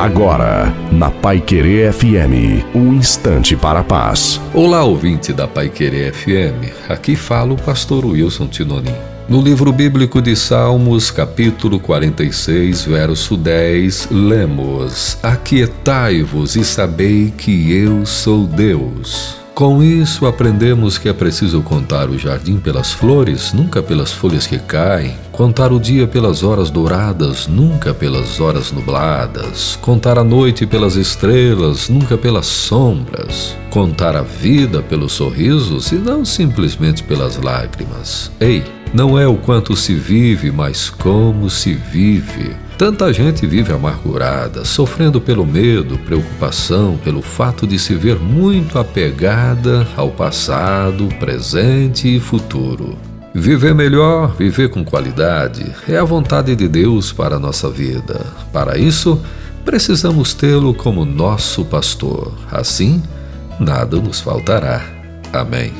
Agora, na Pai Querer FM, um instante para a paz. Olá, ouvinte da Pai Querer FM. Aqui fala o pastor Wilson Tinonim. No livro bíblico de Salmos, capítulo 46, verso 10, lemos: Aquietai-vos e sabei que eu sou Deus. Com isso, aprendemos que é preciso contar o jardim pelas flores, nunca pelas folhas que caem, contar o dia pelas horas douradas, nunca pelas horas nubladas, contar a noite pelas estrelas, nunca pelas sombras, contar a vida pelos sorrisos e não simplesmente pelas lágrimas. Ei! Não é o quanto se vive, mas como se vive. Tanta gente vive amargurada, sofrendo pelo medo, preocupação, pelo fato de se ver muito apegada ao passado, presente e futuro. Viver melhor, viver com qualidade, é a vontade de Deus para a nossa vida. Para isso, precisamos tê-lo como nosso pastor. Assim, nada nos faltará. Amém.